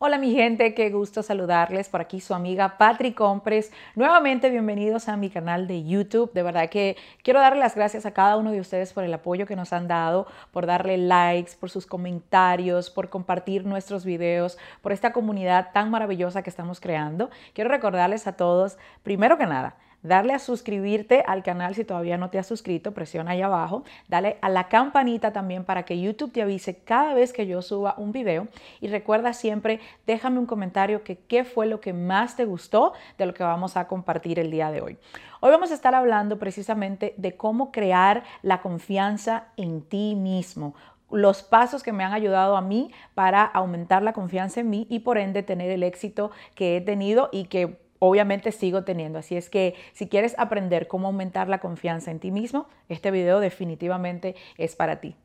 Hola mi gente, qué gusto saludarles. Por aquí su amiga Patri Compres. Nuevamente bienvenidos a mi canal de YouTube. De verdad que quiero darle las gracias a cada uno de ustedes por el apoyo que nos han dado, por darle likes, por sus comentarios, por compartir nuestros videos, por esta comunidad tan maravillosa que estamos creando. Quiero recordarles a todos, primero que nada, darle a suscribirte al canal si todavía no te has suscrito, presiona ahí abajo, dale a la campanita también para que YouTube te avise cada vez que yo suba un video y recuerda siempre, déjame un comentario que qué fue lo que más te gustó de lo que vamos a compartir el día de hoy. Hoy vamos a estar hablando precisamente de cómo crear la confianza en ti mismo los pasos que me han ayudado a mí para aumentar la confianza en mí y por ende tener el éxito que he tenido y que obviamente sigo teniendo. Así es que si quieres aprender cómo aumentar la confianza en ti mismo, este video definitivamente es para ti.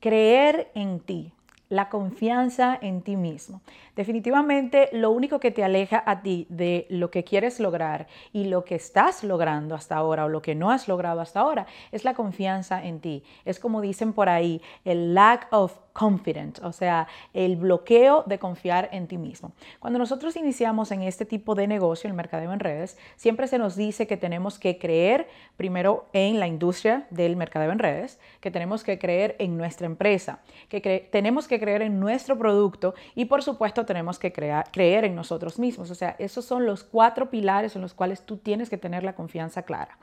Creer en ti la confianza en ti mismo. Definitivamente lo único que te aleja a ti de lo que quieres lograr y lo que estás logrando hasta ahora o lo que no has logrado hasta ahora es la confianza en ti. Es como dicen por ahí, el lack of confidence, o sea, el bloqueo de confiar en ti mismo. Cuando nosotros iniciamos en este tipo de negocio, el mercadeo en redes, siempre se nos dice que tenemos que creer primero en la industria del mercadeo en redes, que tenemos que creer en nuestra empresa, que tenemos que creer en nuestro producto y por supuesto tenemos que creer en nosotros mismos. O sea, esos son los cuatro pilares en los cuales tú tienes que tener la confianza clara.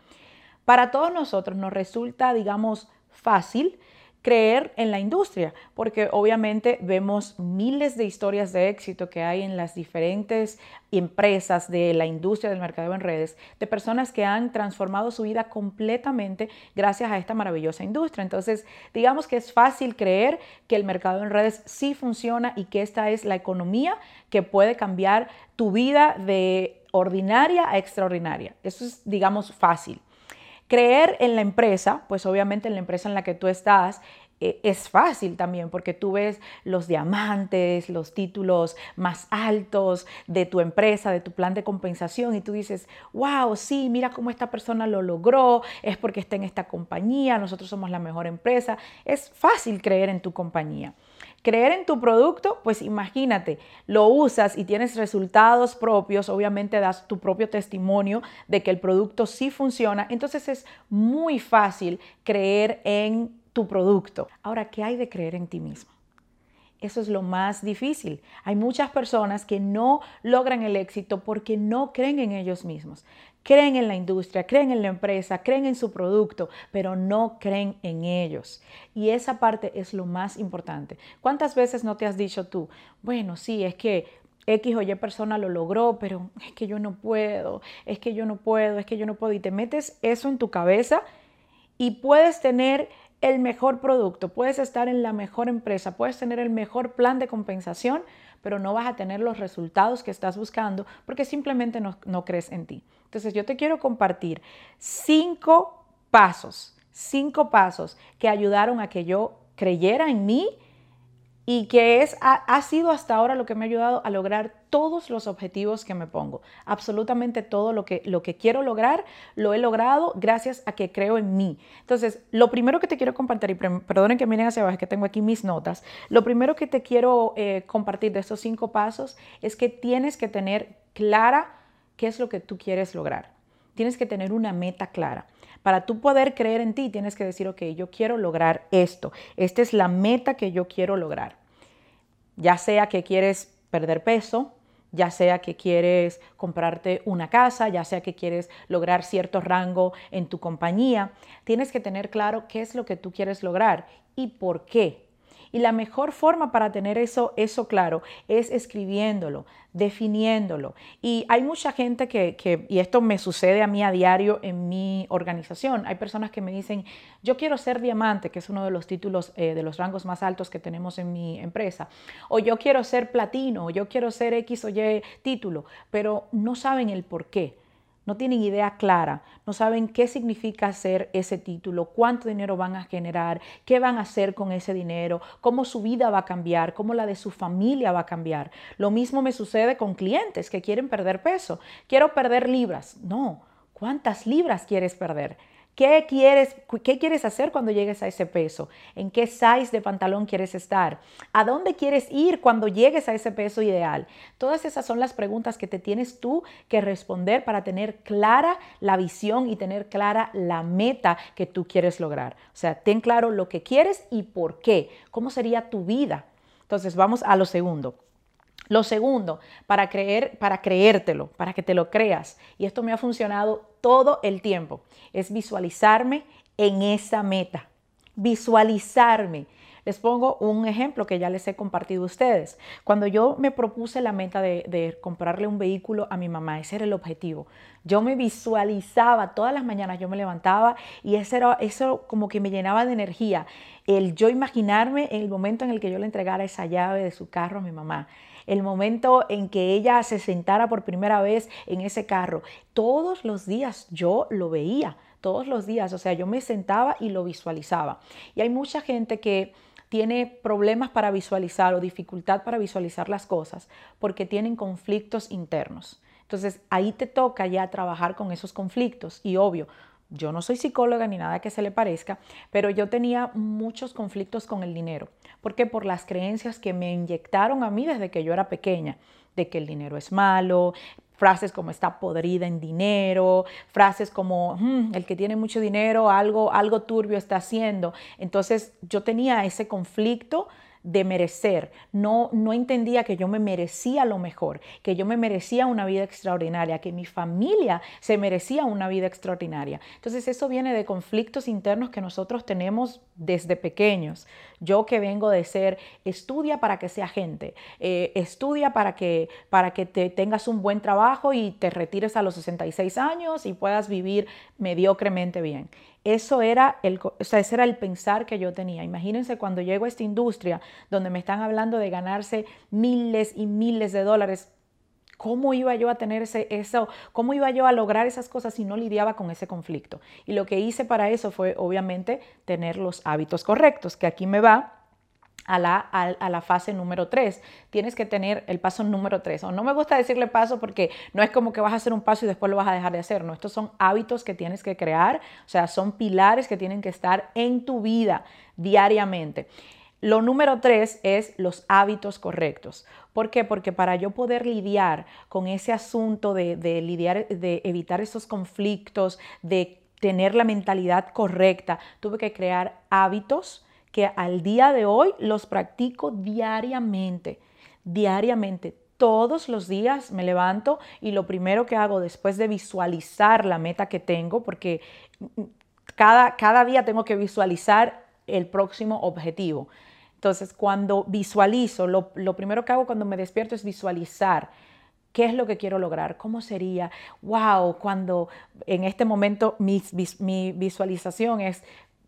Para todos nosotros nos resulta, digamos, fácil creer en la industria, porque obviamente vemos miles de historias de éxito que hay en las diferentes empresas de la industria del mercado en redes, de personas que han transformado su vida completamente gracias a esta maravillosa industria. Entonces, digamos que es fácil creer que el mercado en redes sí funciona y que esta es la economía que puede cambiar tu vida de ordinaria a extraordinaria. Eso es, digamos, fácil. Creer en la empresa, pues obviamente en la empresa en la que tú estás, eh, es fácil también porque tú ves los diamantes, los títulos más altos de tu empresa, de tu plan de compensación y tú dices, wow, sí, mira cómo esta persona lo logró, es porque está en esta compañía, nosotros somos la mejor empresa. Es fácil creer en tu compañía. Creer en tu producto, pues imagínate, lo usas y tienes resultados propios, obviamente das tu propio testimonio de que el producto sí funciona, entonces es muy fácil creer en tu producto. Ahora, ¿qué hay de creer en ti mismo? Eso es lo más difícil. Hay muchas personas que no logran el éxito porque no creen en ellos mismos. Creen en la industria, creen en la empresa, creen en su producto, pero no creen en ellos. Y esa parte es lo más importante. ¿Cuántas veces no te has dicho tú, bueno, sí, es que X o Y persona lo logró, pero es que yo no puedo, es que yo no puedo, es que yo no puedo. Y te metes eso en tu cabeza y puedes tener el mejor producto, puedes estar en la mejor empresa, puedes tener el mejor plan de compensación, pero no vas a tener los resultados que estás buscando porque simplemente no, crees en ti. Entonces yo te quiero compartir cinco pasos, cinco pasos que ayudaron a que yo creyera en mí y que es, ha, sido hasta ahora lo que me ha ayudado a lograr todos los objetivos que me pongo. Absolutamente todo lo que, lo que quiero lograr lo he logrado gracias a que creo en mí. Entonces, lo primero que te quiero compartir, y perdonen que miren hacia abajo, es que tengo aquí mis notas, lo primero que te quiero eh, compartir de estos cinco pasos es que tienes que tener clara qué es lo que tú quieres lograr. Tienes que tener una meta clara. Para tú poder creer en ti, tienes que decir, ok, yo quiero lograr esto. Esta es la meta que yo quiero lograr. Ya sea que quieres perder peso, ya sea que quieres comprarte una casa, ya sea que quieres lograr cierto rango en tu compañía, tienes que tener claro qué es lo que tú quieres lograr y por qué. Y la mejor forma para tener eso, eso claro es escribiéndolo, definiéndolo. Y hay mucha gente que, y esto me sucede a mí a diario en mi organización, hay personas que me dicen, yo quiero ser diamante, que es uno de los títulos eh, de los rangos más altos que tenemos en mi empresa, o yo quiero ser platino, o yo quiero ser X o Y título, pero no saben el por qué. No tienen idea clara, no saben qué significa hacer ese título, cuánto dinero van a generar, qué van a hacer con ese dinero, cómo su vida va a cambiar, cómo la de su familia va a cambiar. Lo mismo me sucede con clientes que quieren perder peso. Quiero perder libras. No, ¿cuántas libras quieres perder? ¿Qué quieres, ¿Qué quieres hacer cuando llegues a ese peso? ¿En qué size de pantalón quieres estar? ¿A dónde quieres ir cuando llegues a ese peso ideal? Todas esas son las preguntas que te tienes tú que responder para tener clara la visión y tener clara la meta que tú quieres lograr. O sea, ten claro lo que quieres y por qué. ¿Cómo sería tu vida? Entonces, vamos a lo segundo. Lo segundo, para creer, para creértelo, para que te lo creas, y esto me ha funcionado todo el tiempo, es visualizarme en esa meta. Visualizarme. Les pongo un ejemplo que ya les he compartido a ustedes. Cuando yo me propuse la meta de, comprarle un vehículo a mi mamá, ese era el objetivo. Yo me visualizaba todas las mañanas, yo me levantaba y eso, era, eso como que me llenaba de energía. El yo imaginarme el momento en el que yo le entregara esa llave de su carro a mi mamá el momento en que ella se sentara por primera vez en ese carro. Todos los días yo lo veía, todos los días, o sea, yo me sentaba y lo visualizaba. Y hay mucha gente que tiene problemas para visualizar o dificultad para visualizar las cosas porque tienen conflictos internos. Entonces ahí te toca ya trabajar con esos conflictos y obvio, yo no soy psicóloga ni nada que se le parezca, pero yo tenía muchos conflictos con el dinero. ¿Por qué? Por las creencias que me inyectaron a mí desde que yo era pequeña, de que el dinero es malo, frases como está podrida en dinero, frases como hmm, el que tiene mucho dinero, algo, algo turbio está haciendo. Entonces yo tenía ese conflicto de merecer. No, no entendía que yo me merecía lo mejor, que yo me merecía una vida extraordinaria, que mi familia se merecía una vida extraordinaria. Entonces eso viene de conflictos internos que nosotros tenemos desde pequeños. Yo que vengo de ser, estudia para que sea gente, eh, estudia para que, para que te tengas un buen trabajo y te retires a los 66 años y puedas vivir mediocremente bien. Eso era el, ese era el pensar que yo tenía. Imagínense cuando llego a esta industria donde me están hablando de ganarse miles y miles de dólares. ¿Cómo iba yo a tener ese, eso? ¿Cómo iba yo a lograr esas cosas si no lidiaba con ese conflicto? Y lo que hice para eso fue, obviamente, tener los hábitos correctos, que aquí me va a la, a, la, fase número 3. Tienes que tener el paso número 3. O no me gusta decirle paso porque no es como que vas a hacer un paso y después lo vas a dejar de hacer. No, estos son hábitos que tienes que crear, o sea, son pilares que tienen que estar en tu vida diariamente. Lo número 3 es los hábitos correctos. ¿Por qué? Porque para yo poder lidiar con ese asunto de, de lidiar, de evitar esos conflictos, de tener la mentalidad correcta, tuve que crear hábitos que al día de hoy los practico diariamente, diariamente. Todos los días me levanto y lo primero que hago después de visualizar la meta que tengo, porque cada, cada día tengo que visualizar el próximo objetivo. Entonces, cuando visualizo, lo, primero que hago cuando me despierto es visualizar qué es lo que quiero lograr, cómo sería, wow, cuando en este momento mi, mi visualización es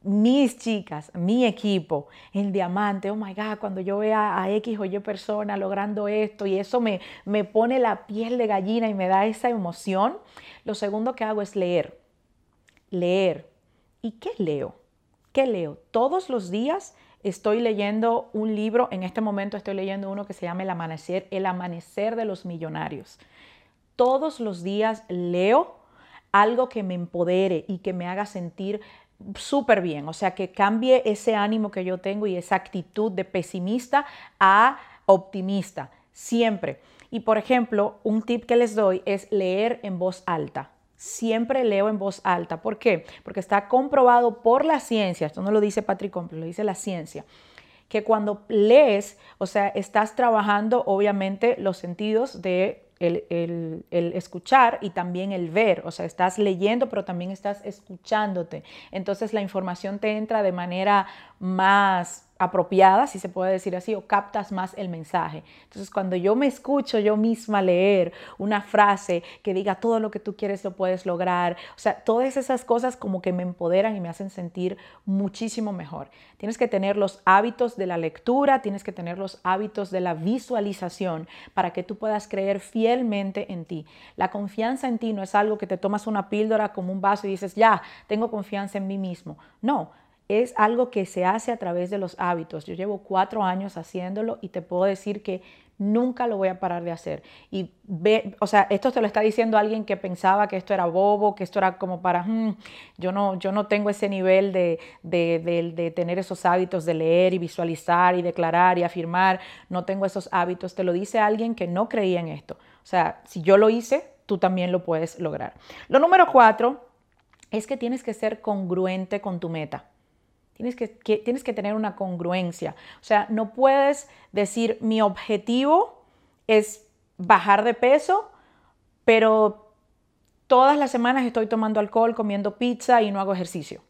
mis chicas, mi equipo, el diamante, oh my God, cuando yo vea a X o Y persona logrando esto y eso me, me pone la piel de gallina y me da esa emoción, lo segundo que hago es leer, leer. ¿Y qué leo? ¿Qué leo? Todos los días estoy leyendo un libro, en este momento estoy leyendo uno que se llama El Amanecer, El Amanecer de los Millonarios. Todos los días leo algo que me empodere y que me haga sentir súper bien, o sea, que cambie ese ánimo que yo tengo y esa actitud de pesimista a optimista, siempre. Y por ejemplo, un tip que les doy es leer en voz alta. Siempre leo en voz alta. ¿Por qué? Porque está comprobado por la ciencia, esto no lo dice Patrick Compton, lo dice la ciencia, que cuando lees, o sea, estás trabajando obviamente los sentidos de el, escuchar y también el ver, o sea, estás leyendo, pero también estás escuchándote. Entonces la información te entra de manera más apropiada, si se puede decir así, o captas más el mensaje. Entonces, cuando yo me escucho yo misma leer una frase que diga todo lo que tú quieres lo puedes lograr, o sea, todas esas cosas como que me empoderan y me hacen sentir muchísimo mejor. Tienes que tener los hábitos de la lectura, tienes que tener los hábitos de la visualización para que tú puedas creer fiel fielmente en ti. La confianza en ti no es algo que te tomas una píldora como un vaso y dices, ya, tengo confianza en mí mismo. No, es algo que se hace a través de los hábitos. Yo llevo cuatro años haciéndolo y te puedo decir que nunca lo voy a parar de hacer. Y ve, o sea, esto te lo está diciendo alguien que pensaba que esto era bobo, que esto era como para, hmm, yo, no, yo no tengo ese nivel de, de, tener esos hábitos de leer y visualizar y declarar y afirmar, no tengo esos hábitos. Te lo dice alguien que no creía en esto. O sea, si yo lo hice, tú también lo puedes lograr. Lo número cuatro es que tienes que ser congruente con tu meta. Tienes que, tener una congruencia. O sea, no puedes decir mi objetivo es bajar de peso, pero todas las semanas estoy tomando alcohol, comiendo pizza y no hago ejercicio.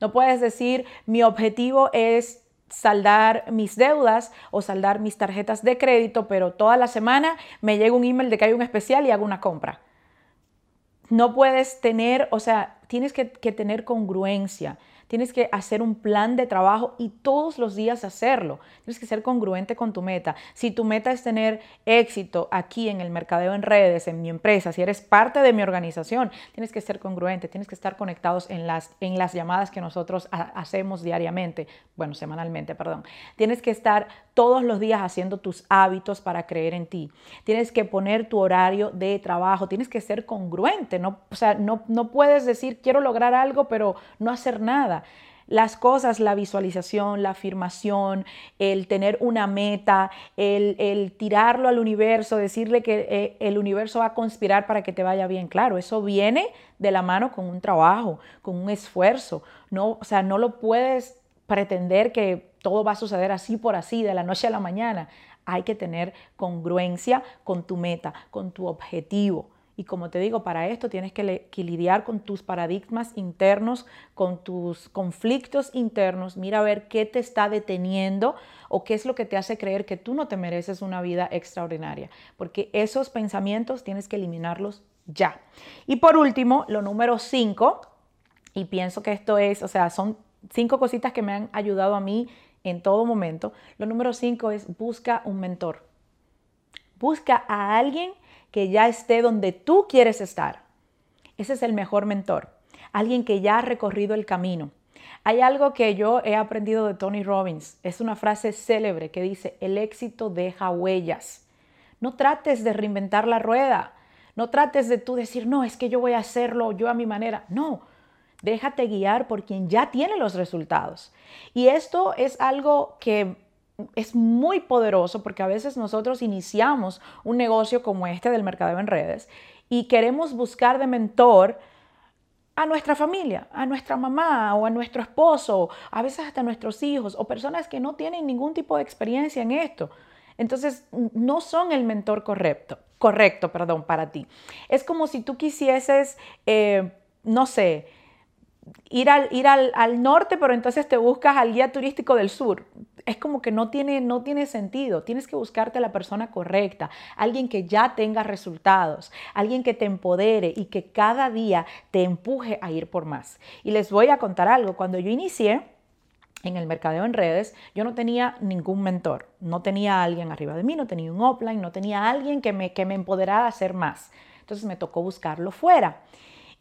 No puedes decir mi objetivo es saldar mis deudas o saldar mis tarjetas de crédito, pero toda la semana me llega un email de que hay un especial y hago una compra. No puedes tener, o sea, tienes que tener congruencia. Tienes que hacer un plan de trabajo y todos los días hacerlo. Tienes que ser congruente con tu meta. Si tu meta es tener éxito aquí en el mercadeo en redes, en mi empresa, si eres parte de mi organización, tienes que ser congruente, tienes que estar conectados en las, en las llamadas que nosotros hacemos diariamente, bueno, semanalmente, perdón. Tienes que estar todos los días haciendo tus hábitos para creer en ti. Tienes que poner tu horario de trabajo, tienes que ser congruente, no, o sea, no, no puedes decir quiero lograr algo pero no hacer nada. Las cosas, la visualización, la afirmación, el tener una meta, el, tirarlo al universo, decirle que eh, el universo va a conspirar para que te vaya bien. Claro, eso viene de la mano con un trabajo, con un esfuerzo. No, o sea, no lo puedes pretender que todo va a suceder así por así, de la noche a la mañana. Hay que tener congruencia con tu meta, con tu objetivo. Y como te digo, para esto tienes que, lidiar con tus paradigmas internos, con tus conflictos internos. Mira a ver qué te está deteniendo o qué es lo que te hace creer que tú no te mereces una vida extraordinaria. Porque esos pensamientos tienes que eliminarlos ya. Y por último, lo número cinco, y pienso que esto es, o sea, son cinco cositas que me han ayudado a mí en todo momento. Lo número cinco es busca un mentor. Busca a alguien que ya esté donde tú quieres estar. Ese es el mejor mentor, alguien que ya ha recorrido el camino. Hay algo que yo he aprendido de Tony Robbins, es una frase célebre que dice, el éxito deja huellas. No trates de reinventar la rueda, no trates de tú decir, no, es que yo voy a hacerlo yo a mi manera. No, déjate guiar por quien ya tiene los resultados. Y esto es algo que es muy poderoso porque a veces nosotros iniciamos un negocio como este del mercadeo en redes y queremos buscar de mentor a nuestra familia, a nuestra mamá o a nuestro esposo, a veces hasta a nuestros hijos o personas que no tienen ningún tipo de experiencia en esto. Entonces, no son el mentor correcto, correcto, perdón, para ti. Es como si tú quisieses, eh, no sé, ir, al, ir al, al, norte, pero entonces te buscas al guía turístico del sur es como que no tiene, no tiene sentido. Tienes que buscarte la persona correcta, alguien que ya tenga resultados, alguien que te empodere y que cada día te empuje a ir por más. Y les voy a contar algo. Cuando yo inicié, en el mercadeo en redes, yo no tenía ningún mentor, no tenía alguien arriba de mí, no tenía un offline, no tenía alguien que me, que me empoderara a hacer más. Entonces me tocó buscarlo fuera.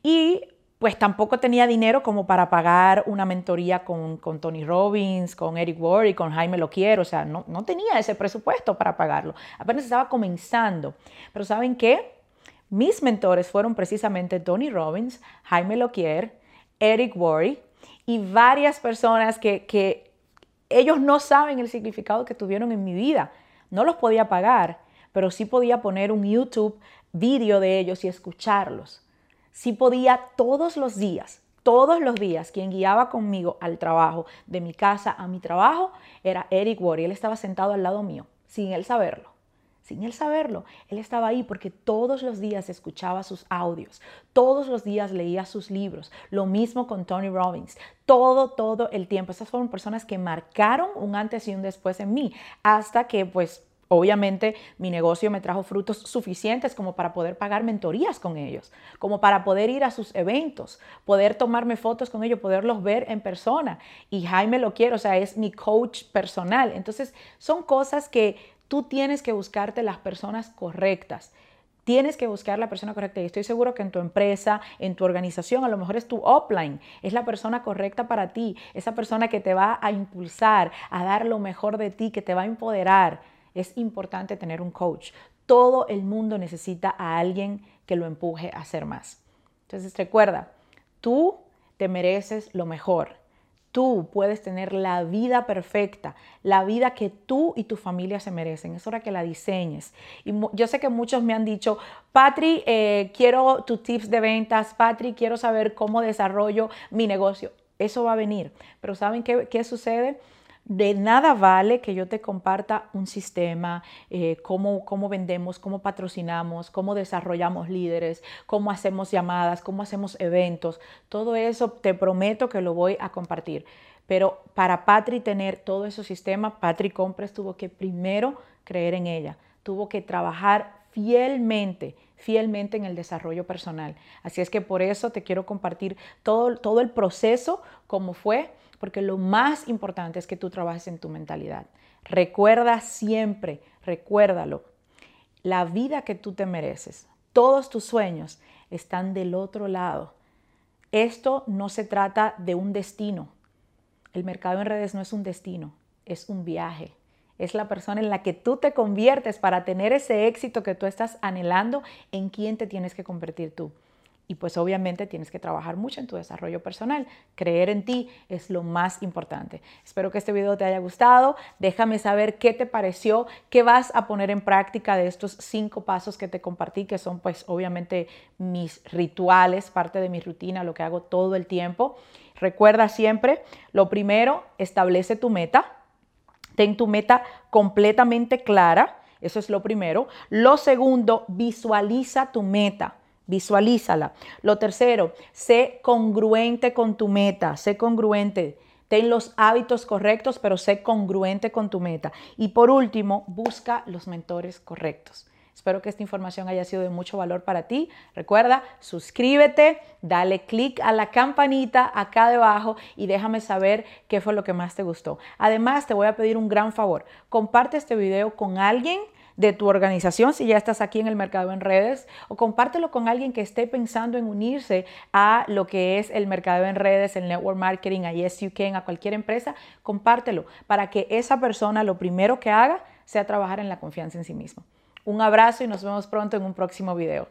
Y pues tampoco tenía dinero como para pagar una mentoría con, Tony Robbins, con Eric Ward y con Jaime Loquier, o sea, no, no tenía ese presupuesto para pagarlo, apenas estaba comenzando. Pero ¿saben qué? Mis mentores fueron precisamente Tony Robbins, Jaime Loquier, Eric Worre y varias personas que, que ellos no saben el significado que tuvieron en mi vida. No los podía pagar, pero sí podía poner un YouTube vídeo de ellos y escucharlos si podía todos los días, todos los días, quien guiaba conmigo al trabajo, de mi casa a mi trabajo, era Eric Ward y él estaba sentado al lado mío, sin él saberlo. Sin él saberlo, él estaba ahí porque todos los días escuchaba sus audios, todos los días leía sus libros, lo mismo con Tony Robbins, todo, todo el tiempo. Esas fueron personas que marcaron un antes y un después en mí, hasta que pues Obviamente mi negocio me trajo frutos suficientes como para poder pagar mentorías con ellos, como para poder ir a sus eventos, poder tomarme fotos con ellos, poderlos ver en persona. Y Jaime lo quiere, o sea, es mi coach personal. Entonces son cosas que Tú tienes que buscarte las personas correctas. Tienes que buscar la persona correcta y estoy seguro que en tu empresa, en tu organización, a lo mejor es tu offline, es la persona correcta para ti, esa persona que te va a impulsar, a dar lo mejor de ti, que te va a empoderar. Es importante tener un coach. Todo el mundo necesita a alguien que lo empuje a hacer más. Entonces recuerda, tú te mereces lo mejor. Tú puedes tener la vida perfecta, la vida que tú y tu familia se merecen. Es hora que la diseñes. Y yo sé que muchos me han dicho, Patri, eh, quiero tus tips de ventas, Patri, quiero saber cómo desarrollo mi negocio. Eso va a venir. Pero ¿saben qué, qué sucede? De nada vale que yo te comparta un sistema, eh, cómo, cómo vendemos, cómo patrocinamos, cómo desarrollamos líderes, cómo hacemos llamadas, cómo hacemos eventos. Todo eso te prometo que lo voy a compartir. Pero para Patri tener todo ese sistema, Patri Compres tuvo que primero creer en ella, tuvo que trabajar fielmente, fielmente en el desarrollo personal. Así es que por eso te quiero compartir todo, todo el proceso, como fue porque lo más importante es que tú trabajes en tu mentalidad. Recuerda siempre, recuérdalo, la vida que tú te mereces, todos tus sueños están del otro lado. Esto no se trata de un destino. El mercado en redes no es un destino, es un viaje. Es la persona en la que tú te conviertes para tener ese éxito que tú estás anhelando, en quién te tienes que convertir tú. Y pues obviamente tienes que trabajar mucho en tu desarrollo personal. Creer en ti es lo más importante. Espero que este video te haya gustado. Déjame saber qué te pareció, qué vas a poner en práctica de estos cinco pasos que te compartí, que son pues obviamente mis rituales, parte de mi rutina, lo que hago todo el tiempo. Recuerda siempre, lo primero, establece tu meta. Ten tu meta completamente clara. Eso es lo primero. Lo segundo, visualiza tu meta. Visualízala. Lo tercero, sé congruente con tu meta, sé congruente. Ten los hábitos correctos, pero sé congruente con tu meta. Y por último, busca los mentores correctos. Espero que esta información haya sido de mucho valor para ti. Recuerda, suscríbete, dale click a la campanita acá debajo y déjame saber qué fue lo que más te gustó. Además, te voy a pedir un gran favor. Comparte este video con alguien de tu organización si ya estás aquí en el mercado en redes o compártelo con alguien que esté pensando en unirse a lo que es el mercado en redes, el network marketing, a Yes You Can, a cualquier empresa, compártelo para que esa persona lo primero que haga sea trabajar en la confianza en sí mismo. Un abrazo y nos vemos pronto en un próximo video.